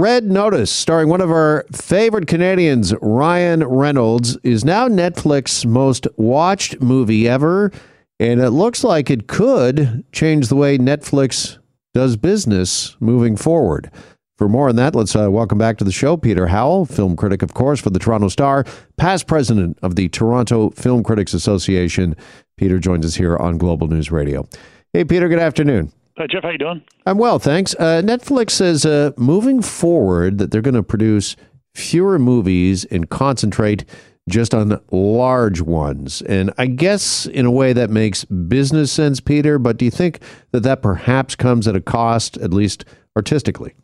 Red Notice, starring one of our favorite Canadians, Ryan Reynolds, is now Netflix's most watched movie ever, and it looks like it could change the way Netflix does business moving forward. For more on that, let's uh, welcome back to the show Peter Howell, film critic, of course, for the Toronto Star, past president of the Toronto Film Critics Association. Peter joins us here on Global News Radio. Hey, Peter, good afternoon. Uh, Jeff, how you doing? I'm well, thanks. Uh, Netflix says uh, moving forward that they're going to produce fewer movies and concentrate just on large ones. And I guess in a way that makes business sense, Peter. But do you think that that perhaps comes at a cost, at least artistically?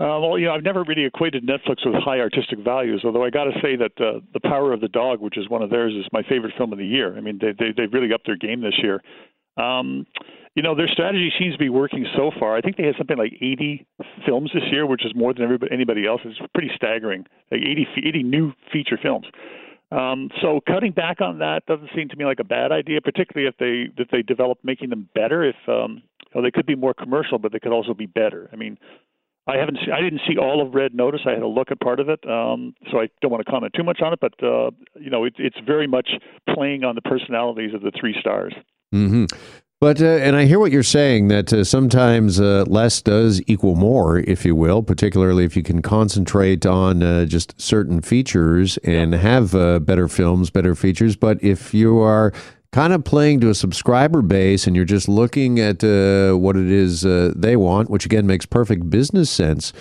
Uh, well, you know, I've never really equated Netflix with high artistic values. Although I got to say that uh, the Power of the Dog, which is one of theirs, is my favorite film of the year. I mean, they, they they've really upped their game this year. Um, you know, their strategy seems to be working so far. I think they had something like 80 films this year, which is more than everybody, anybody else. It's pretty staggering. Like 80, 80 new feature films. Um, so cutting back on that doesn't seem to me like a bad idea, particularly if they if they develop making them better. If um, well, they could be more commercial, but they could also be better. I mean, I haven't see, I didn't see all of Red Notice. I had a look at part of it, um, so I don't want to comment too much on it. But uh, you know, it, it's very much playing on the personalities of the three stars. Mm-hmm. But uh, and I hear what you're saying that uh, sometimes uh, less does equal more, if you will. Particularly if you can concentrate on uh, just certain features and have uh, better films, better features. But if you are kind of playing to a subscriber base and you're just looking at uh, what it is they want, which again makes perfect business sense.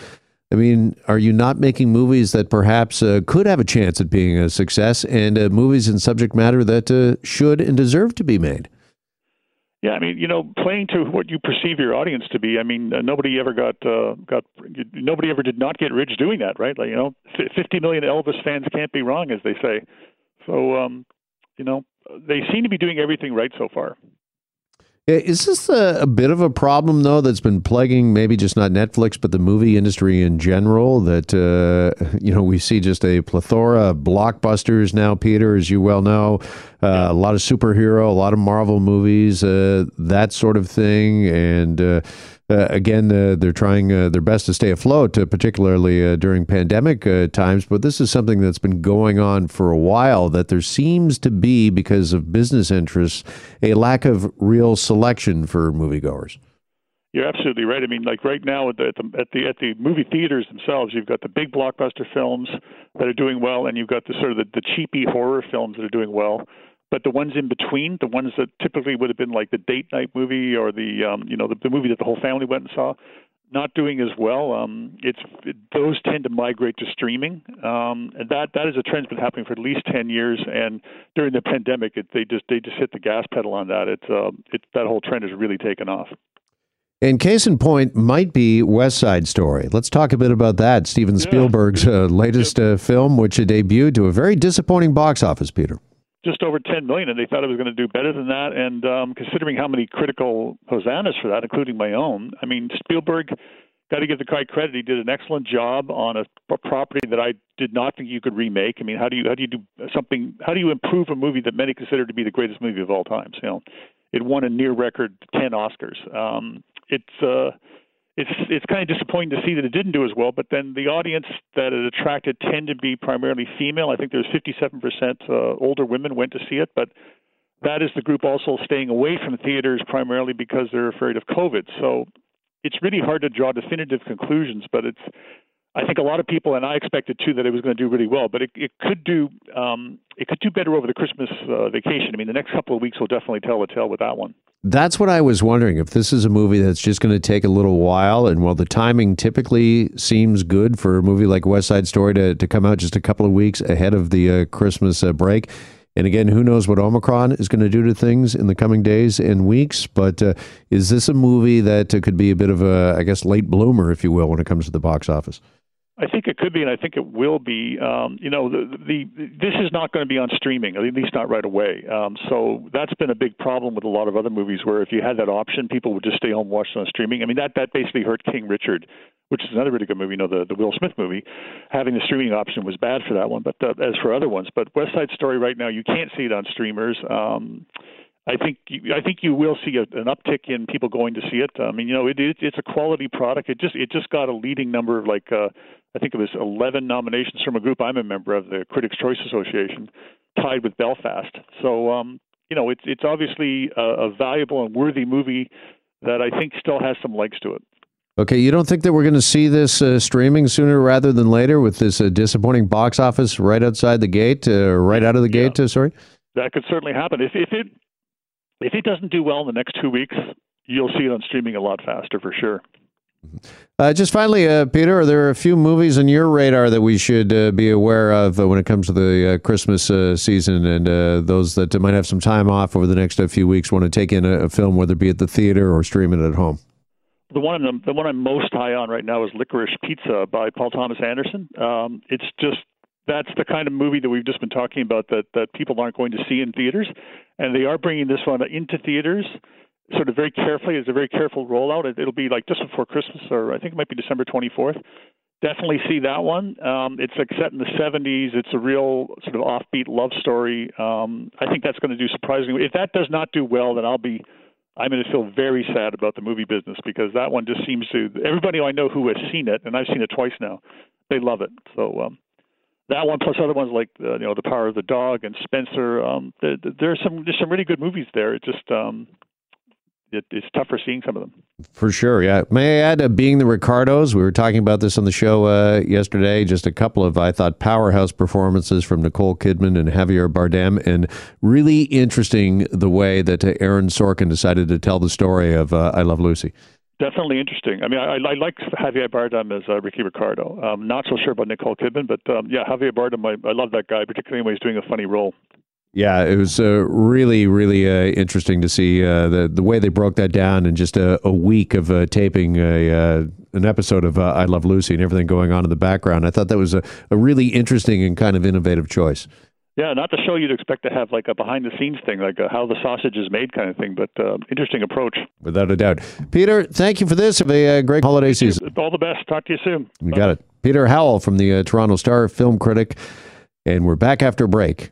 I mean, are you not making movies that perhaps could have a chance at being a success and movies and subject matter that should and deserve to be made? Yeah, I mean, you know, playing to what you perceive your audience to be. I mean, uh, nobody ever got uh, got nobody ever did not get rich doing that, right? Like, you know, 50 million Elvis fans can't be wrong, as they say. So, um, you know, they seem to be doing everything right so far. Is this a, a, bit of a problem, though, that's been plaguing maybe just not Netflix, but the movie industry in general? That, uh, you know, we see just a plethora of blockbusters now, Peter, as you well know, uh, a lot of superhero, a lot of Marvel movies, uh, that sort of thing. And, uh, again, uh, they're trying uh, their best to stay afloat, uh, particularly uh, during pandemic uh, times. But this is something that's been going on for a while. That there seems to be, because of business interests, a lack of real selection for moviegoers. You're absolutely right. I mean, like right now at the, at the at the at the movie theaters themselves, you've got the big blockbuster films that are doing well, and you've got the sort of the, the cheapy horror films that are doing well. But the ones in between, the ones that typically would have been like the date night movie or the um, you know the, the movie that the whole family went and saw, not doing as well. Um, it's it, those tend to migrate to streaming, um, and that that is a trend that's been happening for at least ten years. And during the pandemic, it, they just they just hit the gas pedal on that. It's uh, it that whole trend has really taken off. And case in point might be West Side Story. Let's talk a bit about that. Steven Spielberg's uh, latest uh, film, which debuted to a very disappointing box office, Peter just over 10 million, and they thought it was going to do better than that. And um, considering how many critical hosannas for that, including my own, I mean, Spielberg got to give the guy credit. He did an excellent job on a, a property that I did not think you could remake. I mean, how do you how do you do something? How do you improve a movie that many consider to be the greatest movie of all time? You know, it won a near record 10 Oscars. Um, it's uh, it's it's kind of disappointing to see that it didn't do as well. But then the audience that it attracted tend to be primarily female. I think there's 57% uh, older women went to see it, but that is the group also staying away from theaters primarily because they're afraid of COVID. So it's really hard to draw definitive conclusions, but it's I think a lot of people, and I expected too, that it was going to do really well, but it, it could do um, it could do better over the Christmas uh, vacation. I mean, the next couple of weeks will definitely tell the tale with that one. That's what I was wondering if this is a movie that's just going to take a little while. And while the timing typically seems good for a movie like West Side Story to, to come out just a couple of weeks ahead of the uh, Christmas uh, break. And again, who knows what Omicron is going to do to things in the coming days and weeks. But uh, is this a movie that uh, could be a bit of a, I guess, late bloomer, if you will, when it comes to the box office? I think it could be, and I think it will be. Um, you know, the, the this is not going to be on streaming, at least not right away. Um, so that's been a big problem with a lot of other movies, where if you had that option, people would just stay home and watch it on streaming. I mean, that that basically hurt King Richard, which is another really good movie. You know, the the Will Smith movie. Having the streaming option was bad for that one, but uh, as for other ones, but West Side Story right now, you can't see it on streamers. Um, I think you, I think you will see a, an uptick in people going to see it. I mean, you know, it, it, it's a quality product. It just it just got a leading number of like uh, I think it was 11 nominations from a group I'm a member of, the Critics' Choice Association, tied with Belfast. So um, you know, it's it's obviously a, a valuable and worthy movie that I think still has some legs to it. Okay, you don't think that we're going to see this uh, streaming sooner rather than later with this uh, disappointing box office right outside the gate, uh, right out of the gate? Yeah. Uh, sorry, that could certainly happen. If if it if it doesn't do well in the next two weeks, you'll see it on streaming a lot faster for sure. Uh, just finally, uh, Peter, are there a few movies on your radar that we should uh, be aware of uh, when it comes to the uh, Christmas uh, season and those that might have some time off over the next few weeks want to take in a, a, film, whether it be at the theater or streaming at home? The one, I'm, the one I'm most high on right now is Licorice Pizza by Paul Thomas Anderson. Um, it's just that's the kind of movie that we've just been talking about that that people aren't going to see in theaters, and they are bringing this one into theaters sort of very carefully. It's a very careful rollout. It, will be like just before Christmas, or I think it might be December 24th. Definitely see that one. Um, it's like set in the 70s. It's a real sort of offbeat love story. Um, I think that's going to do surprisingly. If that does not do well, then I'll be. I'm going to feel very sad about the movie business because that one just seems to everybody I know who has seen it, and I've seen it twice now. They love it. So um, that one plus other ones like uh, you know the Power of the Dog and Spencer. Um, there, there's some there's some really good movies there. It just um, it, it's tougher seeing some of them. For sure, yeah. May I add, uh, being the Ricardos, we were talking about this on the show uh, yesterday. Just a couple of, I thought, powerhouse performances from Nicole Kidman and Javier Bardem, and really interesting the way that uh, Aaron Sorkin decided to tell the story of uh, I Love Lucy. Definitely interesting. I mean, I, I like Javier Bardem as uh, Ricky Ricardo. Um, not so sure about Nicole Kidman, but um, yeah, Javier Bardem, I, I love that guy, particularly when he's doing a funny role. Yeah, it was uh, really, really uh, interesting to see uh, the the way they broke that down in just a, a week of uh, taping a uh, an episode of uh, I Love Lucy and everything going on in the background. I thought that was a, a really interesting and kind of innovative choice. Yeah, not the show you'd expect to have like a behind the scenes thing, like how the sausage is made kind of thing, but interesting approach. Without a doubt. Peter, thank you for this. Have a great holiday season. All the best. Talk to you soon. You Bye. got it. Peter Howell from the Toronto Star, film critic. And we're back after break